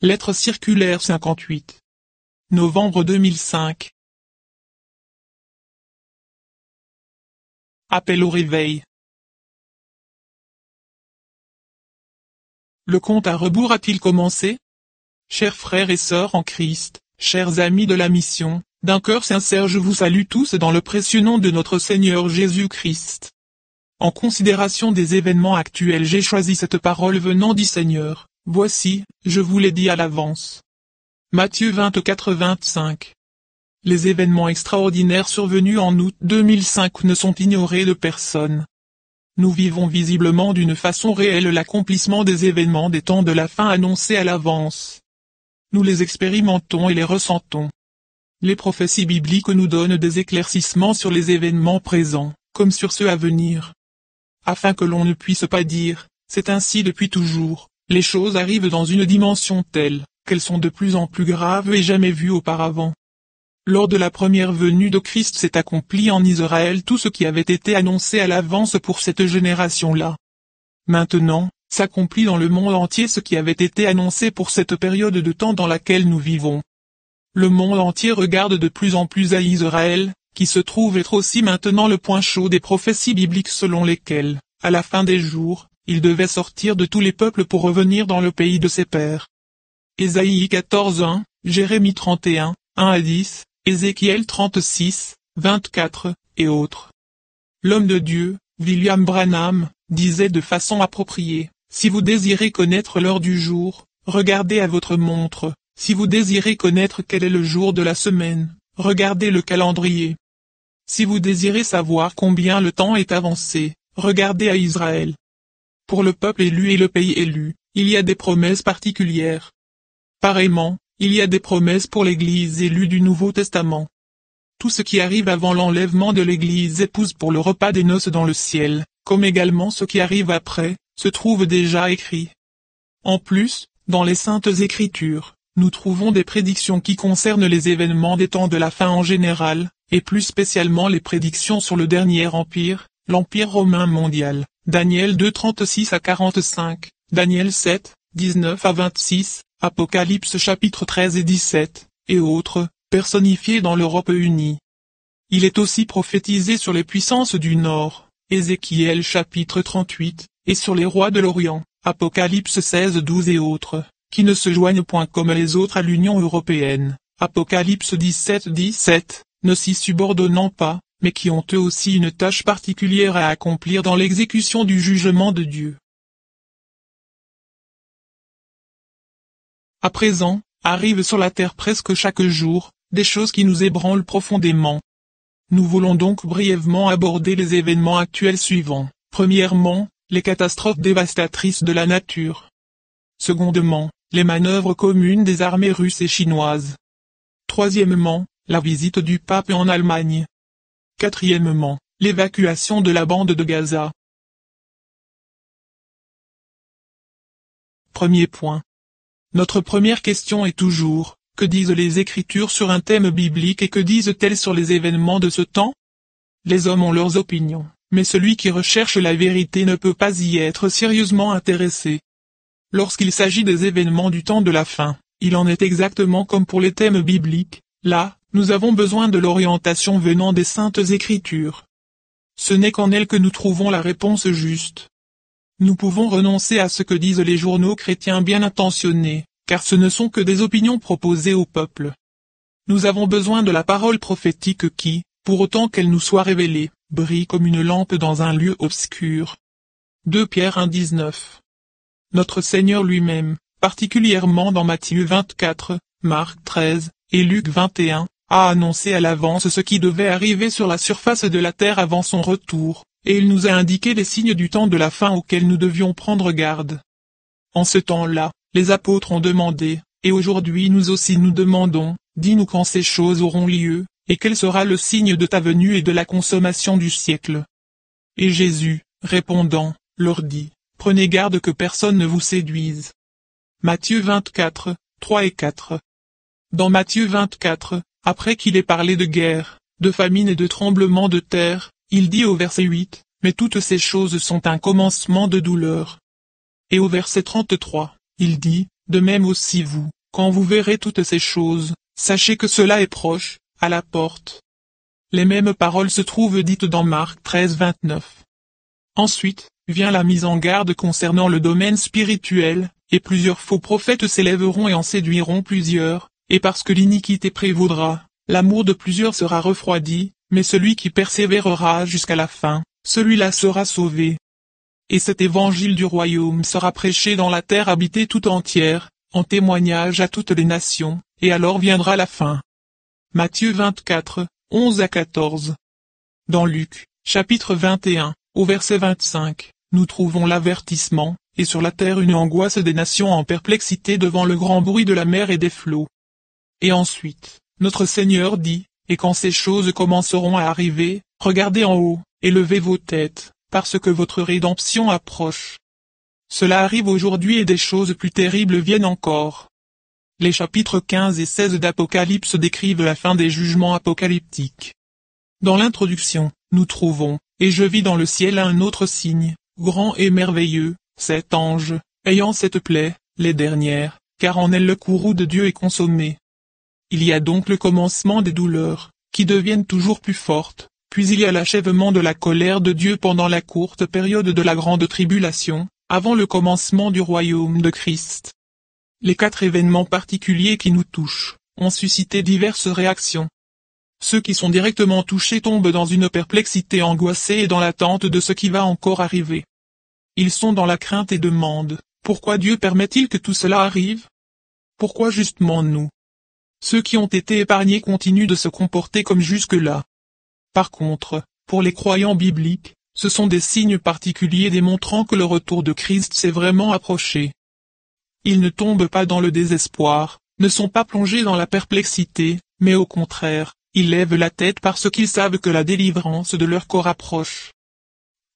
Lettre circulaire 58. Novembre 2005. Appel au réveil. Le compte à rebours a-t-il commencé? Chers frères et sœurs en Christ, chers amis de la mission, d'un cœur sincère je vous salue tous dans le précieux nom de notre Seigneur Jésus-Christ. En considération des événements actuels j'ai choisi cette parole venant du Seigneur, voici, je vous l'ai dit à l'avance. Matthieu 24-25 Les événements extraordinaires survenus en août 2005 ne sont ignorés de personne. Nous vivons visiblement d'une façon réelle l'accomplissement des événements des temps de la fin annoncés à l'avance. Nous les expérimentons et les ressentons. Les prophéties bibliques nous donnent des éclaircissements sur les événements présents, comme sur ceux à venir afin que l'on ne puisse pas dire, c'est ainsi depuis toujours, les choses arrivent dans une dimension telle, qu'elles sont de plus en plus graves et jamais vues auparavant. Lors de la première venue de Christ s'est accompli en Israël tout ce qui avait été annoncé à l'avance pour cette génération-là. Maintenant, s'accomplit dans le monde entier ce qui avait été annoncé pour cette période de temps dans laquelle nous vivons. Le monde entier regarde de plus en plus à Israël, qui se trouve être aussi maintenant le point chaud des prophéties bibliques selon lesquelles, à la fin des jours, il devait sortir de tous les peuples pour revenir dans le pays de ses pères. Ésaïe 14.1, Jérémie 31, 1 à 10, Ézéchiel 36, 24, et autres. L'homme de Dieu, William Branham, disait de façon appropriée, si vous désirez connaître l'heure du jour, regardez à votre montre, si vous désirez connaître quel est le jour de la semaine, regardez le calendrier. Si vous désirez savoir combien le temps est avancé, regardez à Israël. Pour le peuple élu et le pays élu, il y a des promesses particulières. Pareillement, il y a des promesses pour l'Église élue du Nouveau Testament. Tout ce qui arrive avant l'enlèvement de l'Église épouse pour le repas des noces dans le ciel, comme également ce qui arrive après, se trouve déjà écrit. En plus, dans les saintes écritures, nous trouvons des prédictions qui concernent les événements des temps de la fin en général, et plus spécialement les prédictions sur le dernier empire, l'Empire romain mondial, Daniel 2 36 à 45, Daniel 7, 19 à 26, Apocalypse chapitre 13 et 17, et autres, personnifiés dans l'Europe unie. Il est aussi prophétisé sur les puissances du Nord, Ézéchiel chapitre 38, et sur les rois de l'Orient, Apocalypse 16 12 et autres, qui ne se joignent point comme les autres à l'Union européenne, Apocalypse 17 17, ne s'y subordonnant pas, mais qui ont eux aussi une tâche particulière à accomplir dans l'exécution du jugement de Dieu. À présent, arrivent sur la terre presque chaque jour, des choses qui nous ébranlent profondément. Nous voulons donc brièvement aborder les événements actuels suivants. Premièrement, les catastrophes dévastatrices de la nature. Secondement, les manœuvres communes des armées russes et chinoises. Troisièmement, la visite du pape en Allemagne. Quatrièmement, l'évacuation de la bande de Gaza. Premier point. Notre première question est toujours, que disent les Écritures sur un thème biblique et que disent-elles sur les événements de ce temps? Les hommes ont leurs opinions, mais celui qui recherche la vérité ne peut pas y être sérieusement intéressé. Lorsqu'il s'agit des événements du temps de la fin, il en est exactement comme pour les thèmes bibliques, là, nous avons besoin de l'orientation venant des saintes écritures. Ce n'est qu'en elles que nous trouvons la réponse juste. Nous pouvons renoncer à ce que disent les journaux chrétiens bien intentionnés, car ce ne sont que des opinions proposées au peuple. Nous avons besoin de la parole prophétique qui, pour autant qu'elle nous soit révélée, brille comme une lampe dans un lieu obscur. 2 Pierre 1.19 Notre Seigneur lui-même, particulièrement dans Matthieu 24, Marc 13 et Luc 21, a annoncé à l'avance ce qui devait arriver sur la surface de la terre avant son retour, et il nous a indiqué les signes du temps de la fin auxquels nous devions prendre garde. En ce temps-là, les apôtres ont demandé, et aujourd'hui nous aussi nous demandons, dis-nous quand ces choses auront lieu, et quel sera le signe de ta venue et de la consommation du siècle. Et Jésus, répondant, leur dit, prenez garde que personne ne vous séduise. Matthieu 24, 3 et 4. Dans Matthieu 24, après qu'il ait parlé de guerre, de famine et de tremblement de terre, il dit au verset 8, Mais toutes ces choses sont un commencement de douleur. Et au verset 33, il dit, de même aussi vous, quand vous verrez toutes ces choses, sachez que cela est proche, à la porte. Les mêmes paroles se trouvent dites dans Marc 13 29. Ensuite, vient la mise en garde concernant le domaine spirituel, et plusieurs faux prophètes s'élèveront et en séduiront plusieurs, et parce que l'iniquité prévaudra, l'amour de plusieurs sera refroidi, mais celui qui persévérera jusqu'à la fin, celui-là sera sauvé. Et cet évangile du royaume sera prêché dans la terre habitée tout entière, en témoignage à toutes les nations, et alors viendra la fin. Matthieu 24, 11 à 14. Dans Luc, chapitre 21, au verset 25, nous trouvons l'avertissement, et sur la terre une angoisse des nations en perplexité devant le grand bruit de la mer et des flots. Et ensuite, notre Seigneur dit, et quand ces choses commenceront à arriver, regardez en haut, et levez vos têtes, parce que votre rédemption approche. Cela arrive aujourd'hui et des choses plus terribles viennent encore. Les chapitres 15 et 16 d'Apocalypse décrivent la fin des jugements apocalyptiques. Dans l'introduction, nous trouvons, et je vis dans le ciel un autre signe, grand et merveilleux, cet ange, ayant cette plaie, les dernières, car en elle le courroux de Dieu est consommé. Il y a donc le commencement des douleurs, qui deviennent toujours plus fortes, puis il y a l'achèvement de la colère de Dieu pendant la courte période de la grande tribulation, avant le commencement du royaume de Christ. Les quatre événements particuliers qui nous touchent, ont suscité diverses réactions. Ceux qui sont directement touchés tombent dans une perplexité angoissée et dans l'attente de ce qui va encore arriver. Ils sont dans la crainte et demandent, pourquoi Dieu permet-il que tout cela arrive? Pourquoi justement nous? Ceux qui ont été épargnés continuent de se comporter comme jusque-là. Par contre, pour les croyants bibliques, ce sont des signes particuliers démontrant que le retour de Christ s'est vraiment approché. Ils ne tombent pas dans le désespoir, ne sont pas plongés dans la perplexité, mais au contraire, ils lèvent la tête parce qu'ils savent que la délivrance de leur corps approche.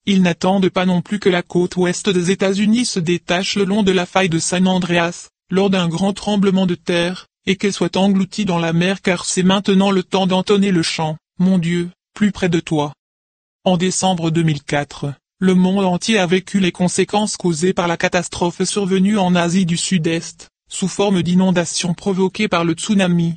Ils n'attendent pas non plus que la côte ouest des États-Unis se détache le long de la faille de San Andreas, lors d'un grand tremblement de terre, et qu'elle soit engloutie dans la mer car c'est maintenant le temps d'entonner le chant, mon Dieu, plus près de toi. En décembre 2004, le monde entier a vécu les conséquences causées par la catastrophe survenue en Asie du Sud-Est, sous forme d'inondations provoquées par le tsunami.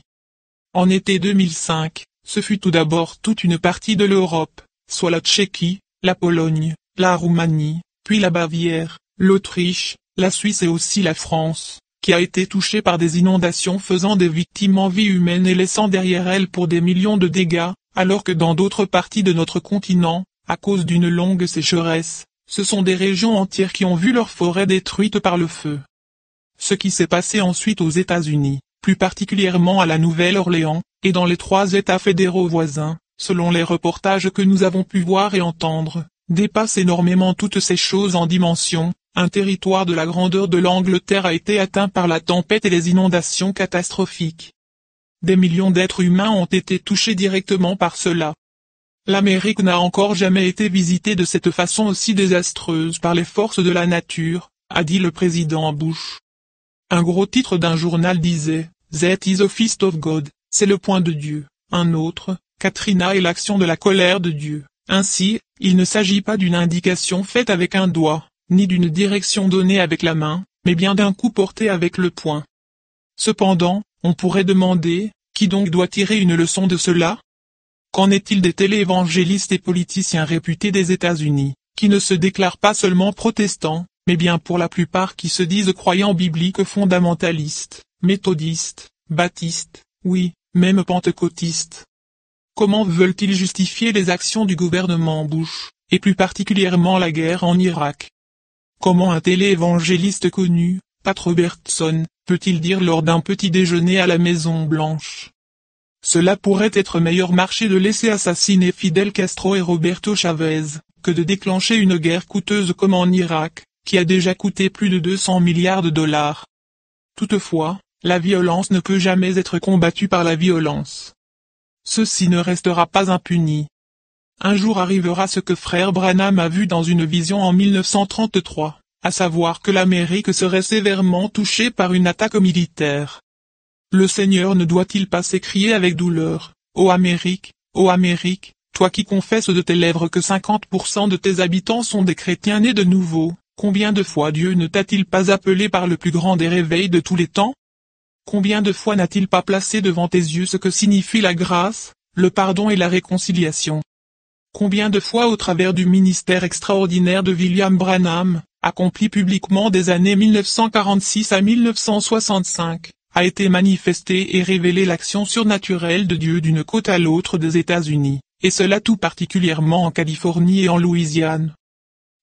En été 2005, ce fut tout d'abord toute une partie de l'Europe, soit la Tchéquie, la Pologne, la Roumanie, puis la Bavière, l'Autriche, la Suisse et aussi la France, qui a été touchée par des inondations faisant des victimes en vie humaine et laissant derrière elles pour des millions de dégâts, alors que dans d'autres parties de notre continent, à cause d'une longue sécheresse, ce sont des régions entières qui ont vu leurs forêts détruites par le feu. Ce qui s'est passé ensuite aux États-Unis, plus particulièrement à la Nouvelle-Orléans, et dans les trois États fédéraux voisins, selon les reportages que nous avons pu voir et entendre, dépasse énormément toutes ces choses en dimension, un territoire de la grandeur de l'Angleterre a été atteint par la tempête et les inondations catastrophiques. Des millions d'êtres humains ont été touchés directement par cela. L'Amérique n'a encore jamais été visitée de cette façon aussi désastreuse par les forces de la nature, a dit le président Bush. Un gros titre d'un journal disait, That is a of God, c'est le point de Dieu. Un autre, Katrina est l'action de la colère de Dieu. Ainsi, il ne s'agit pas d'une indication faite avec un doigt, ni d'une direction donnée avec la main, mais bien d'un coup porté avec le poing. Cependant, on pourrait demander, qui donc doit tirer une leçon de cela? Qu'en est-il des téléévangélistes et politiciens réputés des États-Unis, qui ne se déclarent pas seulement protestants, mais bien pour la plupart qui se disent croyants bibliques fondamentalistes, méthodistes, baptistes, oui, même pentecôtistes? Comment veulent-ils justifier les actions du gouvernement Bush, et plus particulièrement la guerre en Irak? Comment un téléévangéliste connu, Pat Robertson, peut-il dire lors d'un petit déjeuner à la Maison Blanche? Cela pourrait être meilleur marché de laisser assassiner Fidel Castro et Roberto Chavez, que de déclencher une guerre coûteuse comme en Irak, qui a déjà coûté plus de 200 milliards de dollars. Toutefois, la violence ne peut jamais être combattue par la violence. Ceci ne restera pas impuni. Un jour arrivera ce que frère Branham a vu dans une vision en 1933, à savoir que l'Amérique serait sévèrement touchée par une attaque militaire. Le Seigneur ne doit-il pas s'écrier avec douleur, Ô Amérique, ô Amérique, toi qui confesses de tes lèvres que 50% de tes habitants sont des chrétiens nés de nouveau, Combien de fois Dieu ne t'a-t-il pas appelé par le plus grand des réveils de tous les temps? Combien de fois n'a-t-il pas placé devant tes yeux ce que signifie la grâce, le pardon et la réconciliation? Combien de fois au travers du ministère extraordinaire de William Branham, accompli publiquement des années 1946 à 1965, a été manifesté et révélé l'action surnaturelle de Dieu d'une côte à l'autre des États-Unis, et cela tout particulièrement en Californie et en Louisiane.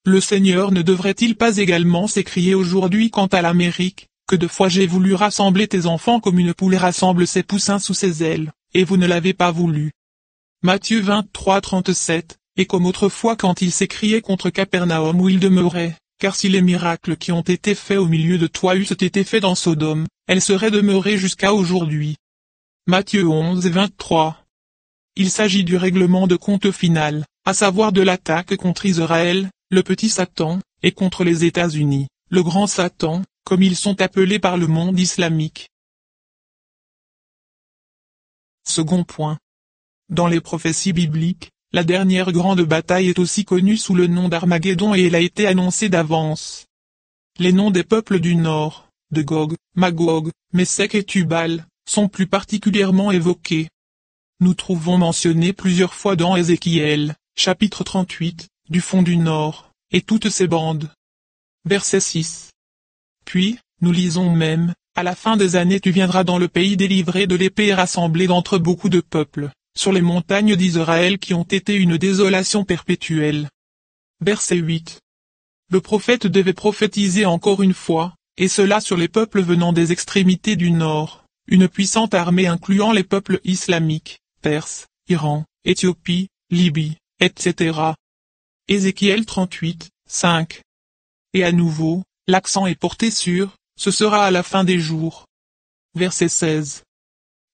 Le Seigneur ne devrait-il pas également s'écrier aujourd'hui quant à l'Amérique, que de fois j'ai voulu rassembler tes enfants comme une poule rassemble ses poussins sous ses ailes, et vous ne l'avez pas voulu. Matthieu 23 37, et comme autrefois quand il s'écriait contre Capernaum où il demeurait, car si les miracles qui ont été faits au milieu de toi eussent été faits dans Sodome, elles seraient demeurées jusqu'à aujourd'hui. Matthieu 11 23. Il s'agit du règlement de compte final, à savoir de l'attaque contre Israël, le petit Satan, et contre les États-Unis, le grand Satan, comme ils sont appelés par le monde islamique. Second point. Dans les prophéties bibliques, la dernière grande bataille est aussi connue sous le nom d'Armageddon et elle a été annoncée d'avance. Les noms des peuples du Nord, de Gog, Magog, Messek et Tubal, sont plus particulièrement évoqués. Nous trouvons mentionné plusieurs fois dans Ézéchiel, chapitre 38, du fond du nord, et toutes ces bandes. Verset 6. Puis, nous lisons même, à la fin des années tu viendras dans le pays délivré de l'épée et rassemblé d'entre beaucoup de peuples, sur les montagnes d'Israël qui ont été une désolation perpétuelle. Verset 8. Le prophète devait prophétiser encore une fois, et cela sur les peuples venant des extrémités du nord, une puissante armée incluant les peuples islamiques, Perse, Iran, Éthiopie, Libye, etc. Ézéchiel 38, 5. Et à nouveau, l'accent est porté sur, ce sera à la fin des jours. Verset 16.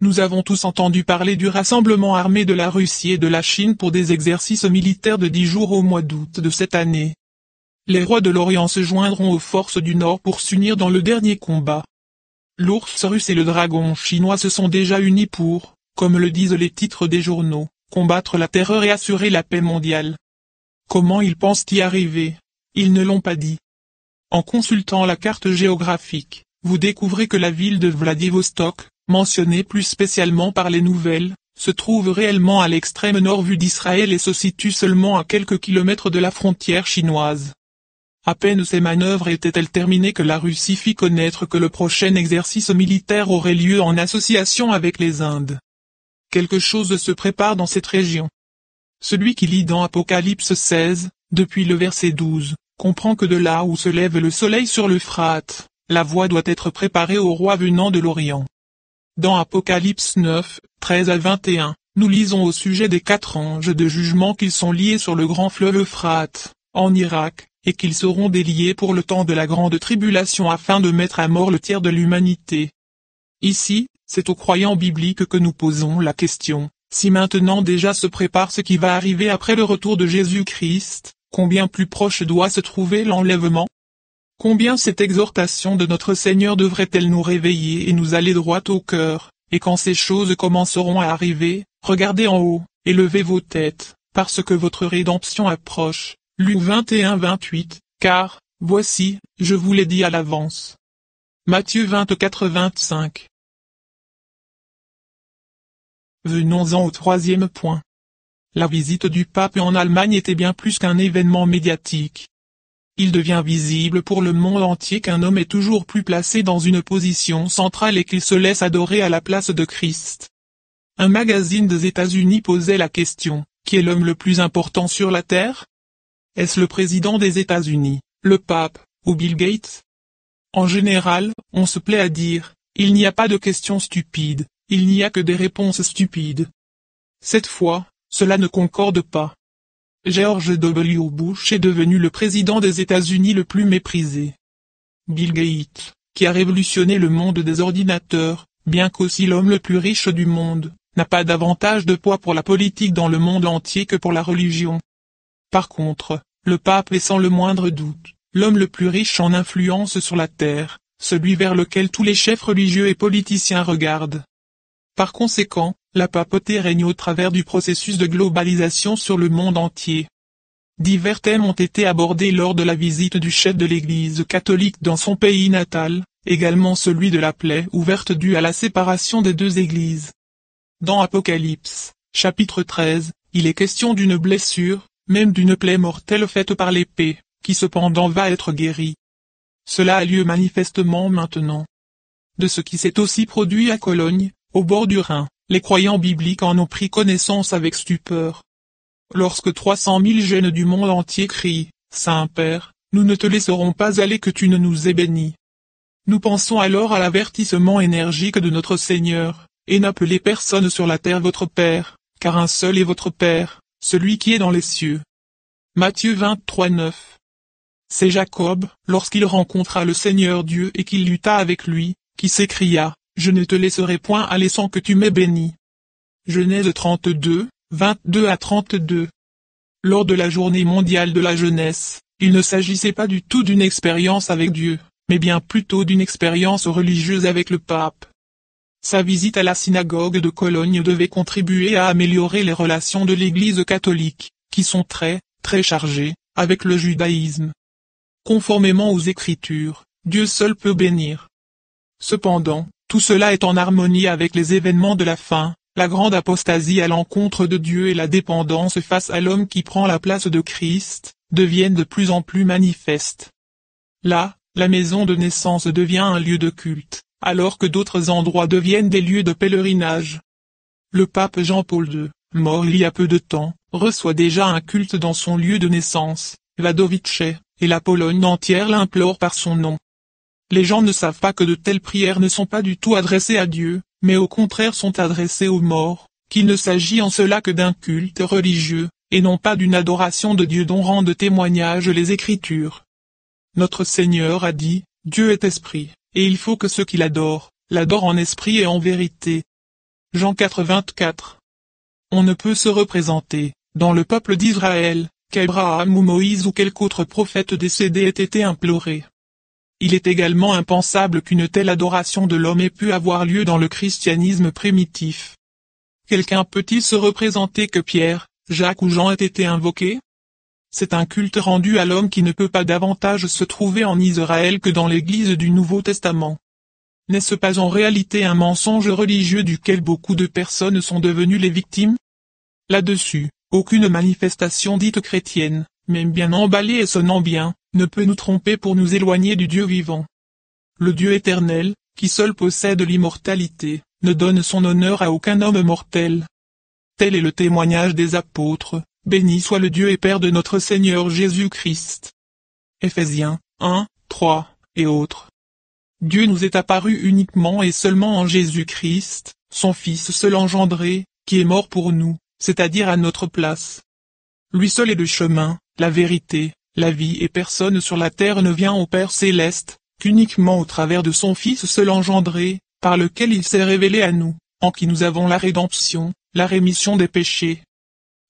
Nous avons tous entendu parler du rassemblement armé de la Russie et de la Chine pour des exercices militaires de dix jours au mois d'août de cette année. Les rois de l'Orient se joindront aux forces du Nord pour s'unir dans le dernier combat. L'ours russe et le dragon chinois se sont déjà unis pour, comme le disent les titres des journaux, combattre la terreur et assurer la paix mondiale. Comment ils pensent y arriver? Ils ne l'ont pas dit. En consultant la carte géographique, vous découvrez que la ville de Vladivostok, mentionnée plus spécialement par les nouvelles, se trouve réellement à l'extrême nord vue d'Israël et se situe seulement à quelques kilomètres de la frontière chinoise. À peine ces manœuvres étaient-elles terminées que la Russie fit connaître que le prochain exercice militaire aurait lieu en association avec les Indes. Quelque chose se prépare dans cette région. Celui qui lit dans Apocalypse 16, depuis le verset 12, comprend que de là où se lève le soleil sur l'Euphrate, la voie doit être préparée au roi venant de l'Orient. Dans Apocalypse 9, 13 à 21, nous lisons au sujet des quatre anges de jugement qu'ils sont liés sur le grand fleuve Euphrate, en Irak, et qu'ils seront déliés pour le temps de la grande tribulation afin de mettre à mort le tiers de l'humanité. Ici, c'est aux croyants bibliques que nous posons la question, si maintenant déjà se prépare ce qui va arriver après le retour de Jésus-Christ, combien plus proche doit se trouver l'enlèvement? Combien cette exhortation de notre Seigneur devrait-elle nous réveiller et nous aller droit au cœur, et quand ces choses commenceront à arriver, regardez en haut, et levez vos têtes, parce que votre rédemption approche. Luc 21-28, car, voici, je vous l'ai dit à l'avance. Matthieu 24-25 Venons-en au troisième point. La visite du pape en Allemagne était bien plus qu'un événement médiatique. Il devient visible pour le monde entier qu'un homme est toujours plus placé dans une position centrale et qu'il se laisse adorer à la place de Christ. Un magazine des États-Unis posait la question, qui est l'homme le plus important sur la Terre? Est-ce le président des États-Unis, le pape, ou Bill Gates? En général, on se plaît à dire, il n'y a pas de questions stupides, il n'y a que des réponses stupides. Cette fois, cela ne concorde pas. George W. Bush est devenu le président des États-Unis le plus méprisé. Bill Gates, qui a révolutionné le monde des ordinateurs, bien qu'aussi l'homme le plus riche du monde, n'a pas davantage de poids pour la politique dans le monde entier que pour la religion. Par contre, le pape est sans le moindre doute, l'homme le plus riche en influence sur la terre, celui vers lequel tous les chefs religieux et politiciens regardent. Par conséquent, la papauté règne au travers du processus de globalisation sur le monde entier. divers thèmes ont été abordés lors de la visite du chef de l'Église catholique dans son pays natal, également celui de la plaie ouverte due à la séparation des deux églises. Dans Apocalypse, chapitre 13, il est question d'une blessure, même d'une plaie mortelle faite par l'épée, qui cependant va être guérie. Cela a lieu manifestement maintenant. De ce qui s'est aussi produit à Cologne, au bord du Rhin, les croyants bibliques en ont pris connaissance avec stupeur. Lorsque 300 000 jeunes du monde entier crient, Saint-Père, nous ne te laisserons pas aller que tu ne nous aies bénis. Nous pensons alors à l'avertissement énergique de notre Seigneur, et n'appelez personne sur la terre votre Père, car un seul est votre Père, celui qui est dans les cieux. Matthieu 23 9 C'est Jacob, lorsqu'il rencontra le Seigneur Dieu et qu'il lutta avec lui, qui s'écria, Je ne te laisserai point aller sans que tu m'aies béni. Genèse 32, 22 à 32. Lors de la journée mondiale de la jeunesse, il ne s'agissait pas du tout d'une expérience avec Dieu, mais bien plutôt d'une expérience religieuse avec le pape. Sa visite à la synagogue de Cologne devait contribuer à améliorer les relations de l'Église catholique, qui sont très, très chargées, avec le judaïsme. Conformément aux Écritures, Dieu seul peut bénir. Cependant, tout cela est en harmonie avec les événements de la fin, la grande apostasie à l'encontre de Dieu et la dépendance face à l'homme qui prend la place de Christ, deviennent de plus en plus manifestes. Là, la maison de naissance devient un lieu de culte, alors que d'autres endroits deviennent des lieux de pèlerinage. Le pape Jean-Paul II, mort il y a peu de temps, reçoit déjà un culte dans son lieu de naissance, Wadowice, et la Pologne entière l'implore par son nom. Les gens ne savent pas que de telles prières ne sont pas du tout adressées à Dieu, mais au contraire sont adressés aux morts, qu'il ne s'agit en cela que d'un culte religieux, et non pas d'une adoration de Dieu dont rendent témoignage les Écritures. Notre Seigneur a dit, Dieu est esprit, et il faut que ceux qui l'adorent, l'adorent en esprit et en vérité. Jean 4 24 On ne peut se représenter, dans le peuple d'Israël, qu'Abraham ou Moïse ou quelque autre prophète décédé ait été imploré. Il est également impensable qu'une telle adoration de l'homme ait pu avoir lieu dans le christianisme primitif. Quelqu'un peut-il se représenter que Pierre, Jacques ou Jean aient été invoqués? C'est un culte rendu à l'homme qui ne peut pas davantage se trouver en Israël que dans l'Église du Nouveau Testament. N'est-ce pas en réalité un mensonge religieux duquel beaucoup de personnes sont devenues les victimes? Là-dessus, aucune manifestation dite chrétienne, même bien emballée et sonnant bien, ne peut nous tromper pour nous éloigner du Dieu vivant. Le Dieu éternel, qui seul possède l'immortalité, ne donne son honneur à aucun homme mortel. Tel est le témoignage des apôtres, béni soit le Dieu et Père de notre Seigneur Jésus-Christ. Éphésiens 1, 3, et autres. Dieu nous est apparu uniquement et seulement en Jésus-Christ, son Fils seul engendré, qui est mort pour nous, c'est-à-dire à notre place. Lui seul est le chemin, la vérité, la vie et personne sur la terre ne vient au Père céleste, qu'uniquement au travers de son Fils seul engendré, par lequel il s'est révélé à nous, en qui nous avons la rédemption, la rémission des péchés.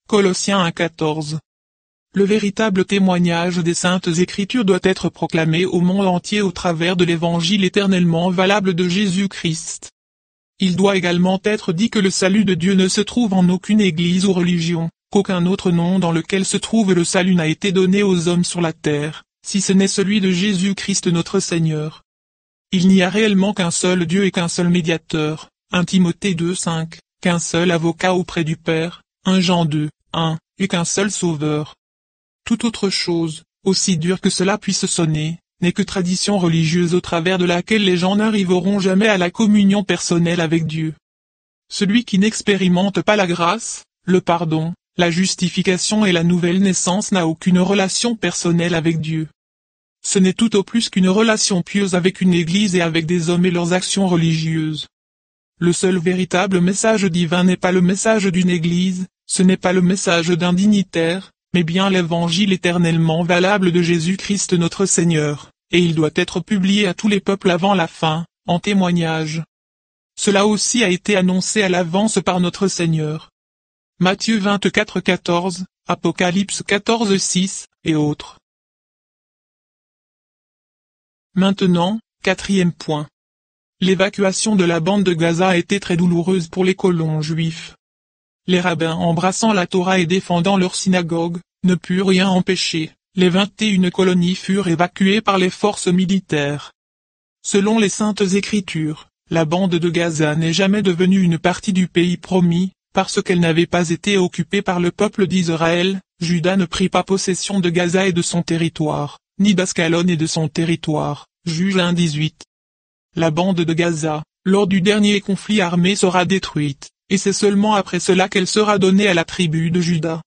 Colossiens 1.14 Le véritable témoignage des saintes écritures doit être proclamé au monde entier au travers de l'évangile éternellement valable de Jésus-Christ. Il doit également être dit que le salut de Dieu ne se trouve en aucune église ou religion, qu'aucun autre nom dans lequel se trouve le salut n'a été donné aux hommes sur la terre, si ce n'est celui de Jésus-Christ notre Seigneur. Il n'y a réellement qu'un seul Dieu et qu'un seul médiateur, 1 Timothée 2 5, qu'un seul avocat auprès du Père, 1 Jean 2, 1, et qu'un seul Sauveur. Toute autre chose, aussi dure que cela puisse sonner, n'est que tradition religieuse au travers de laquelle les gens n'arriveront jamais à la communion personnelle avec Dieu. Celui qui n'expérimente pas la grâce, le pardon, la justification et la nouvelle naissance n'a aucune relation personnelle avec Dieu. Ce n'est tout au plus qu'une relation pieuse avec une église et avec des hommes et leurs actions religieuses. Le seul véritable message divin n'est pas le message d'une église, ce n'est pas le message d'un dignitaire, mais bien l'évangile éternellement valable de Jésus-Christ notre Seigneur, et il doit être publié à tous les peuples avant la fin, en témoignage. Cela aussi a été annoncé à l'avance par notre Seigneur. Matthieu 24 14, Apocalypse 14 6, et autres. Maintenant, quatrième point. L'évacuation de la bande de Gaza a été très douloureuse pour les colons juifs. Les rabbins embrassant la Torah et défendant leur synagogue, ne put rien empêcher, les 21 colonies furent évacuées par les forces militaires. Selon les saintes écritures, la bande de Gaza n'est jamais devenue une partie du pays promis, parce qu'elle n'avait pas été occupée par le peuple d'Israël, Judas ne prit pas possession de Gaza et de son territoire, ni d'Ascalon et de son territoire. Juge 1.18. La bande de Gaza, lors du dernier conflit armé sera détruite, et c'est seulement après cela qu'elle sera donnée à la tribu de Judas.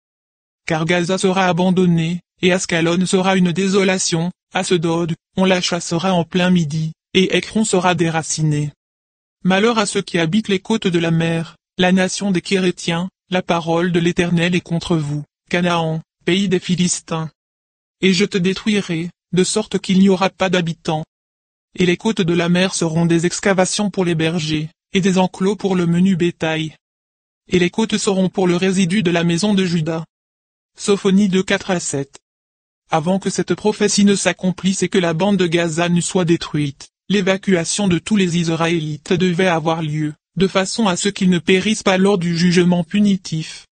Car Gaza sera abandonnée, et Ascalon sera une désolation, Asdod, on la chassera en plein midi, et Ekron sera déraciné. Malheur à ceux qui habitent les côtes de la mer, la nation des Kérétiens, la parole de l'Éternel est contre vous, Canaan, pays des Philistins. Et je te détruirai, de sorte qu'il n'y aura pas d'habitants. Et les côtes de la mer seront des excavations pour les bergers, et des enclos pour le menu bétail. Et les côtes seront pour le résidu de la maison de Judas. Sophonie de 4 à 7. Avant que cette prophétie ne s'accomplisse et que la bande de Gaza ne soit détruite, l'évacuation de tous les Israélites devait avoir lieu, de façon à ce qu'ils ne périssent pas lors du jugement punitif.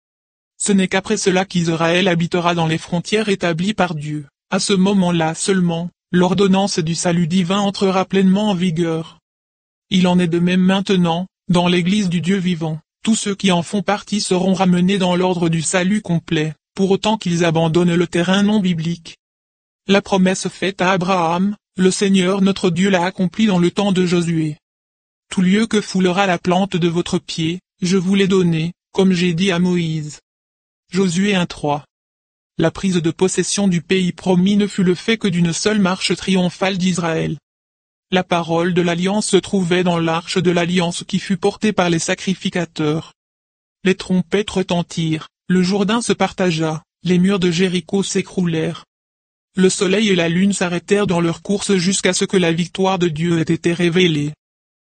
Ce n'est qu'après cela qu'Israël habitera dans les frontières établies par Dieu. À ce moment-là seulement, l'ordonnance du salut divin entrera pleinement en vigueur. Il en est de même maintenant, dans l'Église du Dieu vivant, tous ceux qui en font partie seront ramenés dans l'ordre du salut complet, pour autant qu'ils abandonnent le terrain non biblique. La promesse faite à Abraham, le Seigneur notre Dieu l'a accomplie dans le temps de Josué. Tout lieu que foulera la plante de votre pied, je vous l'ai donné, comme j'ai dit à Moïse. Josué 1.3 La prise de possession du pays promis ne fut le fait que d'une seule marche triomphale d'Israël. La parole de l'alliance se trouvait dans l'arche de l'alliance qui fut portée par les sacrificateurs. Les trompettes retentirent, le Jourdain se partagea, les murs de Jéricho s'écroulèrent. Le soleil et la lune s'arrêtèrent dans leur course jusqu'à ce que la victoire de Dieu ait été révélée.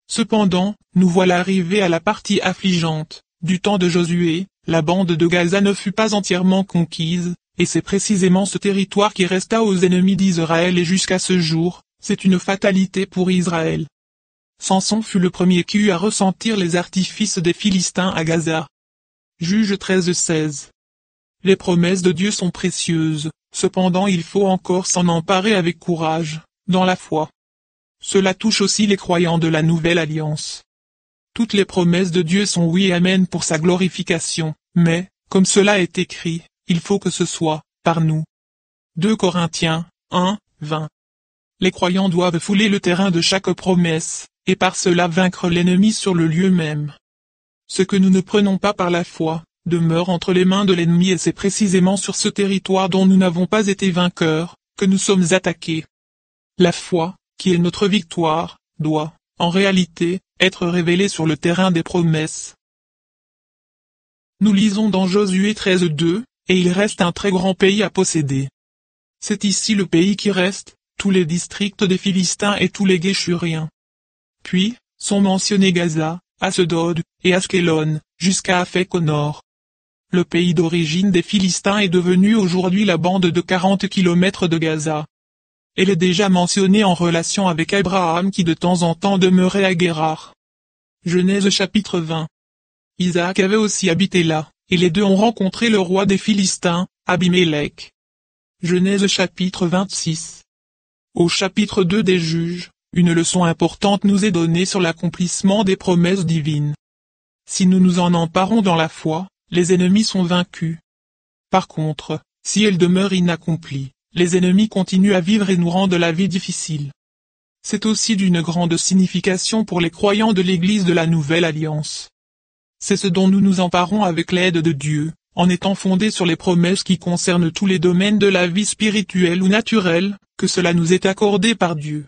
Cependant, nous voilà arrivés à la partie affligeante. Du temps de Josué, la bande de Gaza ne fut pas entièrement conquise, et c'est précisément ce territoire qui resta aux ennemis d'Israël et jusqu'à ce jour, c'est une fatalité pour Israël. Samson fut le premier qui eut à ressentir les artifices des Philistins à Gaza. Juge 13-16 Les promesses de Dieu sont précieuses, cependant il faut encore s'en emparer avec courage, dans la foi. Cela touche aussi les croyants de la Nouvelle Alliance. Toutes les promesses de Dieu sont oui et amen pour sa glorification, mais, comme cela est écrit, il faut que ce soit, par nous. 2 Corinthiens 1, 20. Les croyants doivent fouler le terrain de chaque promesse, et par cela vaincre l'ennemi sur le lieu même. Ce que nous ne prenons pas par la foi, demeure entre les mains de l'ennemi et c'est précisément sur ce territoire dont nous n'avons pas été vainqueurs, que nous sommes attaqués. La foi, qui est notre victoire, doit, en réalité, être révélée sur le terrain des promesses. Nous lisons dans Josué 13.2, et il reste un très grand pays à posséder. C'est ici le pays qui reste, tous les districts des Philistins et tous les Guéchuriens. Puis, sont mentionnés Gaza, Asdod, et Askelon, jusqu'à Aphek au nord. Le pays d'origine des Philistins est devenu aujourd'hui la bande de 40 km de Gaza. Elle est déjà mentionnée en relation avec Abraham qui de temps en temps demeurait à Guérard. Genèse chapitre 20. Isaac avait aussi habité là, et les deux ont rencontré le roi des Philistins, Abimelech. Genèse chapitre 26. Au chapitre 2 des juges, une leçon importante nous est donnée sur l'accomplissement des promesses divines. Si nous nous en emparons dans la foi, les ennemis sont vaincus. Par contre, si elles demeurent inaccomplies, les ennemis continuent à vivre et nous rendent la vie difficile. C'est aussi d'une grande signification pour les croyants de l'Église de la Nouvelle Alliance. C'est ce dont nous nous emparons avec l'aide de Dieu, en étant fondés sur les promesses qui concernent tous les domaines de la vie spirituelle ou naturelle, que cela nous est accordé par Dieu.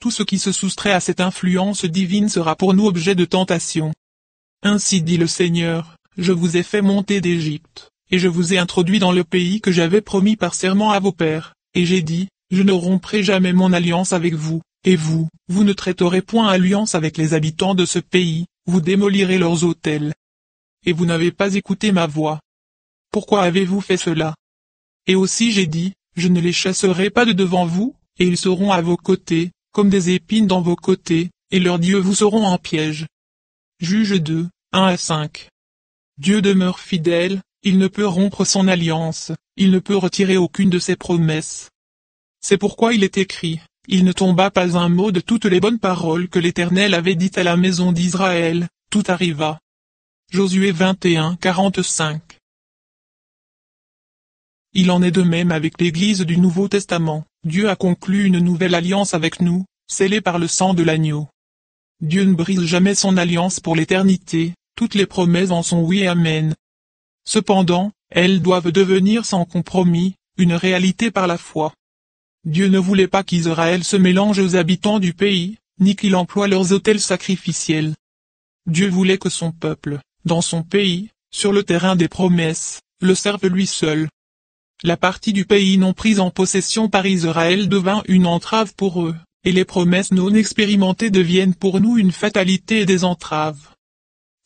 Tout ce qui se soustrait à cette influence divine sera pour nous objet de tentation. Ainsi dit le Seigneur, je vous ai fait monter d'Égypte et je vous ai introduit dans le pays que j'avais promis par serment à vos pères, et j'ai dit, je ne romprai jamais mon alliance avec vous, et vous, vous ne traiterez point alliance avec les habitants de ce pays, vous démolirez leurs hôtels. Et vous n'avez pas écouté ma voix. Pourquoi avez-vous fait cela? Et aussi j'ai dit, je ne les chasserai pas de devant vous, et ils seront à vos côtés, comme des épines dans vos côtés, et leurs dieux vous seront en piège. Juge 2, 1 à 5. Dieu demeure fidèle, il ne peut rompre son alliance, il ne peut retirer aucune de ses promesses. C'est pourquoi il est écrit, il ne tomba pas un mot de toutes les bonnes paroles que l'Éternel avait dites à la maison d'Israël, tout arriva. Josué 21, 45 Il en est de même avec l'Église du Nouveau Testament, Dieu a conclu une nouvelle alliance avec nous, scellée par le sang de l'agneau. Dieu ne brise jamais son alliance pour l'éternité, toutes les promesses en sont oui et amen. Cependant, elles doivent devenir sans compromis, une réalité par la foi. Dieu ne voulait pas qu'Israël se mélange aux habitants du pays, ni qu'il emploie leurs autels sacrificiels. Dieu voulait que son peuple, dans son pays, sur le terrain des promesses, le serve lui seul. La partie du pays non prise en possession par Israël devint une entrave pour eux, et les promesses non expérimentées deviennent pour nous une fatalité et des entraves.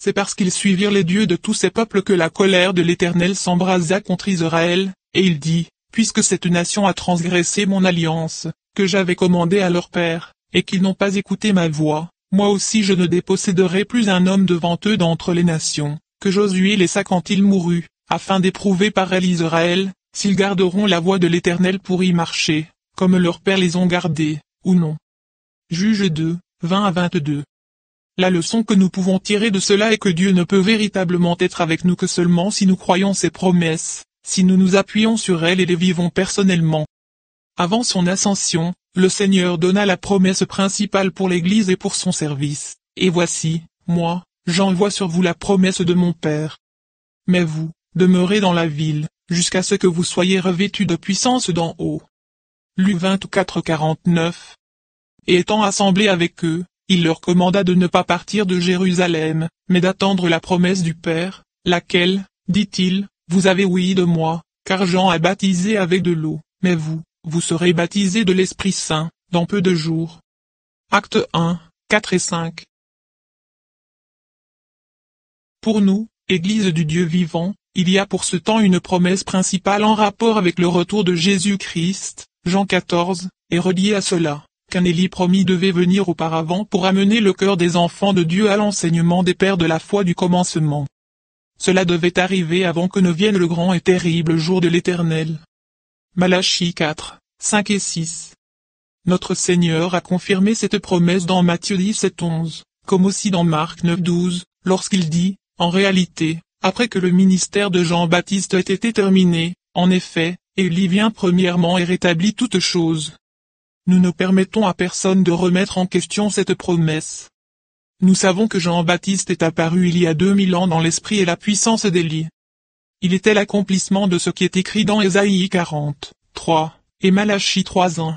C'est parce qu'ils suivirent les dieux de tous ces peuples que la colère de l'Éternel s'embrasa contre Israël, et il dit, puisque cette nation a transgressé mon alliance, que j'avais commandée à leur père, et qu'ils n'ont pas écouté ma voix, moi aussi je ne déposséderai plus un homme devant eux d'entre les nations, que Josué laissa quand il mourut, afin d'éprouver par elle Israël, s'ils garderont la voie de l'Éternel pour y marcher, comme leurs pères les ont gardés, ou non. Juge 2, 20 à 22. La leçon que nous pouvons tirer de cela est que Dieu ne peut véritablement être avec nous que seulement si nous croyons ses promesses, si nous nous appuyons sur elles et les vivons personnellement. Avant son ascension, le Seigneur donna la promesse principale pour l'Église et pour son service, et voici, moi, j'envoie sur vous la promesse de mon Père. Mais vous, demeurez dans la ville, jusqu'à ce que vous soyez revêtus de puissance d'en haut. Lu 24-49 Et étant assemblés avec eux, il leur commanda de ne pas partir de Jérusalem, mais d'attendre la promesse du Père, laquelle, dit-il, vous avez ouï de moi, car Jean a baptisé avec de l'eau, mais vous, vous serez baptisés de l'Esprit Saint, dans peu de jours. Acte 1, 4 et 5 Pour nous, Église du Dieu vivant, il y a pour ce temps une promesse principale en rapport avec le retour de Jésus-Christ, Jean 14, et reliée à cela, qu'un Élie promis devait venir auparavant pour amener le cœur des enfants de Dieu à l'enseignement des pères de la foi du commencement. Cela devait arriver avant que ne vienne le grand et terrible jour de l'Éternel. Malachie 4, 5 et 6 Notre Seigneur a confirmé cette promesse dans Matthieu 17 11, comme aussi dans Marc 9 12, lorsqu'il dit, en réalité, après que le ministère de Jean-Baptiste ait été terminé, en effet, Élie vient premièrement et rétablit toutes choses. Nous ne permettons à personne de remettre en question cette promesse. Nous savons que Jean-Baptiste est apparu il y a 2000 ans dans l'esprit et la puissance d'Élie. Il était l'accomplissement de ce qui est écrit dans Ésaïe 40, 3, et Malachie 3 1.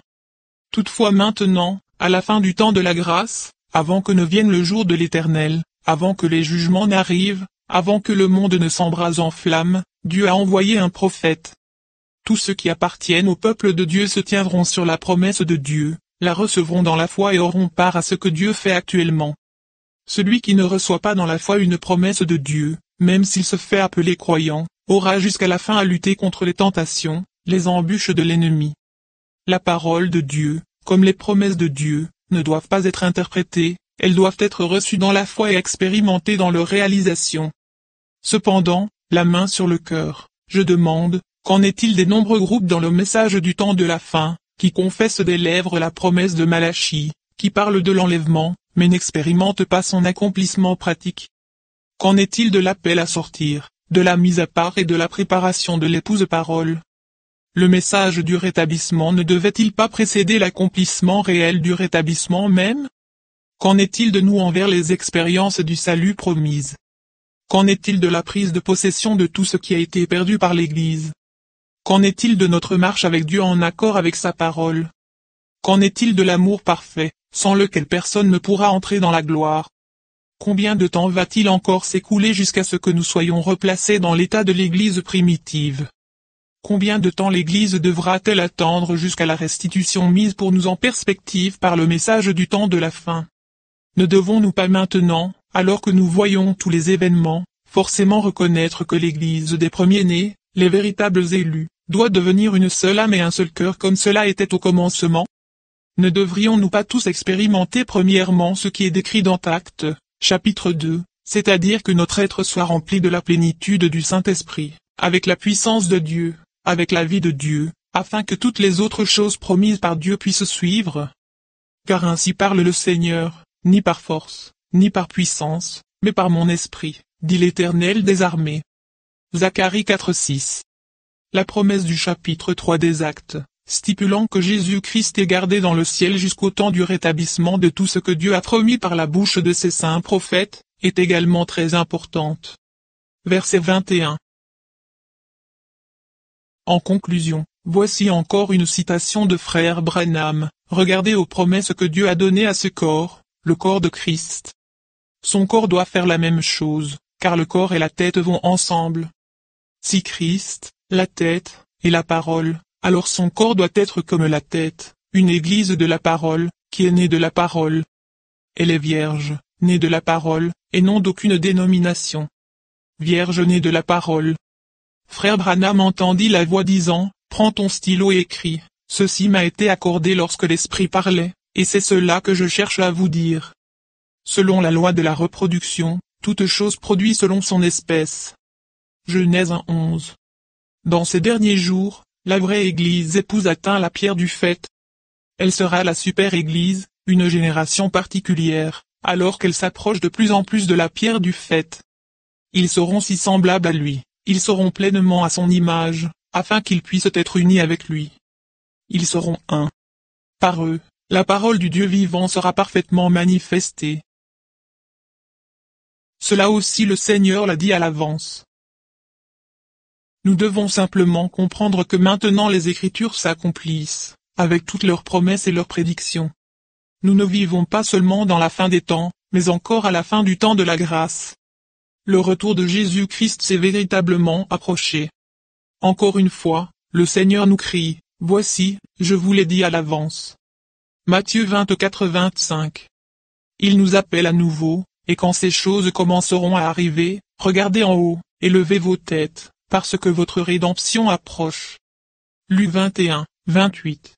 Toutefois maintenant, à la fin du temps de la grâce, avant que ne vienne le jour de l'Éternel, avant que les jugements n'arrivent, avant que le monde ne s'embrase en flammes, Dieu a envoyé un prophète. Tous ceux qui appartiennent au peuple de Dieu se tiendront sur la promesse de Dieu, la recevront dans la foi et auront part à ce que Dieu fait actuellement. Celui qui ne reçoit pas dans la foi une promesse de Dieu, même s'il se fait appeler croyant, aura jusqu'à la fin à lutter contre les tentations, les embûches de l'ennemi. La parole de Dieu, comme les promesses de Dieu, ne doivent pas être interprétées, elles doivent être reçues dans la foi et expérimentées dans leur réalisation. Cependant, la main sur le cœur, je demande, qu'en est-il des nombreux groupes dans le message du temps de la fin, qui confessent des lèvres la promesse de Malachie, qui parlent de l'enlèvement, mais n'expérimente pas son accomplissement pratique? Qu'en est-il de l'appel à sortir, de la mise à part et de la préparation de l'épouse parole? Le message du rétablissement ne devait-il pas précéder l'accomplissement réel du rétablissement même? Qu'en est-il de nous envers les expériences du salut promises? Qu'en est-il de la prise de possession de tout ce qui a été perdu par l'Église? Qu'en est-il de notre marche avec Dieu en accord avec sa parole? Qu'en est-il de l'amour parfait, sans lequel personne ne pourra entrer dans la gloire? Combien de temps va-t-il encore s'écouler jusqu'à ce que nous soyons replacés dans l'état de l'Église primitive? Combien de temps l'Église devra-t-elle attendre jusqu'à la restitution mise pour nous en perspective par le message du temps de la fin? Ne devons-nous pas maintenant, alors que nous voyons tous les événements, forcément reconnaître que l'Église des premiers-nés, les véritables élus, doit devenir une seule âme et un seul cœur comme cela était au commencement? Ne devrions-nous pas tous expérimenter premièrement ce qui est décrit dans Acte, chapitre 2, c'est-à-dire que notre être soit rempli de la plénitude du Saint-Esprit, avec la puissance de Dieu, avec la vie de Dieu, afin que toutes les autres choses promises par Dieu puissent suivre? Car ainsi parle le Seigneur, ni par force, ni par puissance, mais par mon esprit, dit l'Éternel des armées. Zacharie 4.6 La promesse du chapitre 3 des Actes, stipulant que Jésus-Christ est gardé dans le ciel jusqu'au temps du rétablissement de tout ce que Dieu a promis par la bouche de ses saints prophètes, est également très importante. Verset 21 En conclusion, voici encore une citation de frère Branham, regardez aux promesses que Dieu a données à ce corps, le corps de Christ. Son corps doit faire la même chose, car le corps et la tête vont ensemble. Si Christ, la tête, et la parole, alors son corps doit être comme la tête, une église de la parole, qui est née de la parole. Elle est vierge, née de la parole, et non d'aucune dénomination. Vierge née de la parole. Frère Branham entendit la voix disant, Prends ton stylo et écris, ceci m'a été accordé lorsque l'Esprit parlait, et c'est cela que je cherche à vous dire. Selon la loi de la reproduction, toute chose produit selon son espèce. Genèse 11. Dans ces derniers jours, la vraie Église épouse atteint la pierre du fait. Elle sera la super-Église, une génération particulière, alors qu'elle s'approche de plus en plus de la pierre du fait. Ils seront si semblables à lui, ils seront pleinement à son image, afin qu'ils puissent être unis avec lui. Ils seront un. Par eux, la parole du Dieu vivant sera parfaitement manifestée. Cela aussi le Seigneur l'a dit à l'avance. Nous devons simplement comprendre que maintenant les Écritures s'accomplissent, avec toutes leurs promesses et leurs prédictions. Nous ne vivons pas seulement dans la fin des temps, mais encore à la fin du temps de la grâce. Le retour de Jésus-Christ s'est véritablement approché. Encore une fois, le Seigneur nous crie, Voici, je vous l'ai dit à l'avance. Matthieu 24-25. Il nous appelle à nouveau, et quand ces choses commenceront à arriver, regardez en haut, et levez vos têtes, parce que votre rédemption approche. Lu 21, 28.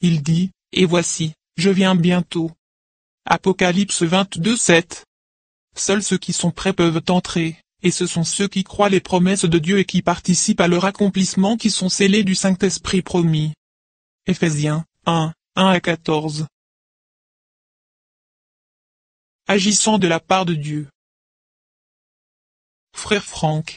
Il dit, Et voici, je viens bientôt. Apocalypse 22, 7. Seuls ceux qui sont prêts peuvent entrer, et ce sont ceux qui croient les promesses de Dieu et qui participent à leur accomplissement qui sont scellés du Saint-Esprit promis. Éphésiens 1, 1 à 14. Agissant de la part de Dieu. Frère Franck,